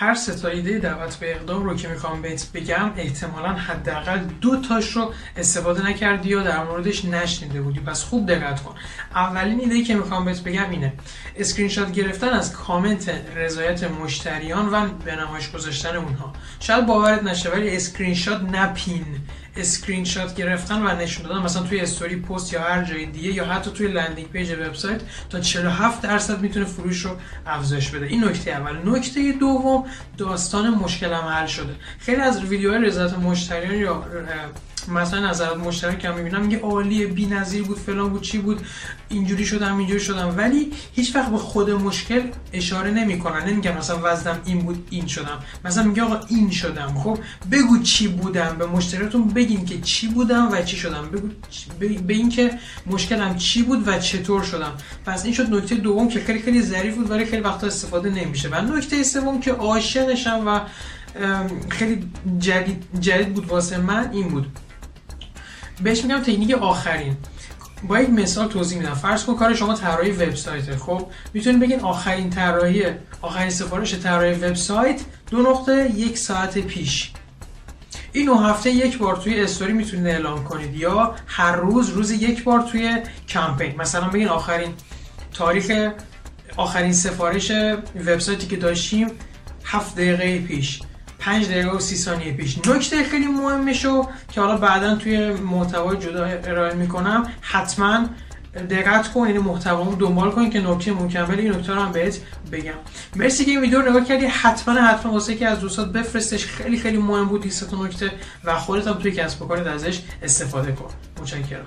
هر سه تا ایده دعوت به اقدام رو که می‌خوام بهت بگم احتمالا حداقل دو تاش رو استفاده نکردی یا در موردش نشنیده بودی. پس خوب دقت کن. اولین ایده که می‌خوام بهت بگم اینه. اسکرین شات گرفتن از کامنت رضایت مشتریان و به نمایش گذاشتن اونها. شاید باورت نشه ولی اسکرین شات نپین. اسکرین شات گرفتن و نشون دادن. مثلا توی استوری پست یا هر جای دیگه یا حتی توی landing page وبسایت تا 47 درصد می‌تونه فروش رو افزایش بده. این نکته اول. نکته دوم داستان مشکل حل شده. خیلی از ویدیوهای رضایت مشتریان یا مثلا نظرات مشتری که می‌بینم میگه عالیه بی‌نظیر بود فلان بود چی بود اینجوری شدم اینجوری شدم. ولی هیچ وقت به خود مشکل اشاره نمی‌کنن. نمیگن مثلا وزنم این بود این شدم. مثلا میگه آقا این شدم خب؟ بگو چی بودم. به مشتریتون بگین که چی بودم و چی شدم. بگو به این که مشکلم چی بود و چطور شدم. پس این شد نکته دوم که خیلی خیلی ظریف بود ولی خیلی وقتا استفاده نمیشه. و نکته سوم که عاشقشم و خیلی جدید جدید بود واسه من این بود. بهش میگم تکنیک آخرین. با یک مثال توضیح میدم. فرض کن کار شما طراحی وبسایت خب می‌تونید بگین آخرین طراحی آخرین سفارش طراحی وبسایت دو نقطه یک ساعت پیش. این دو هفته یک بار توی استوری می‌تونید اعلام کنید یا هر روز روز یک بار توی کمپین. مثلا بگین آخرین تاریخ آخرین سفارش وبسایتی که داشتیم هفت دقیقه پیش. 5 دقیقه و 30 ثانیه پیش. نکته خیلی مهمش رو که حالا بعدا توی محتوای جدا ارائه می‌کنم حتما دقت کن یعنی محتوامو دنبال کن که نکته مکمل این نکته رو هم بهت بگم. مرسی که این ویدیو رو نگاه کردی. حتما حتما واسه که از دوستات بفرستش. خیلی خیلی مهم بود این نکته و خودت هم توی کسب و کارت ازش استفاده کن. متشکرم.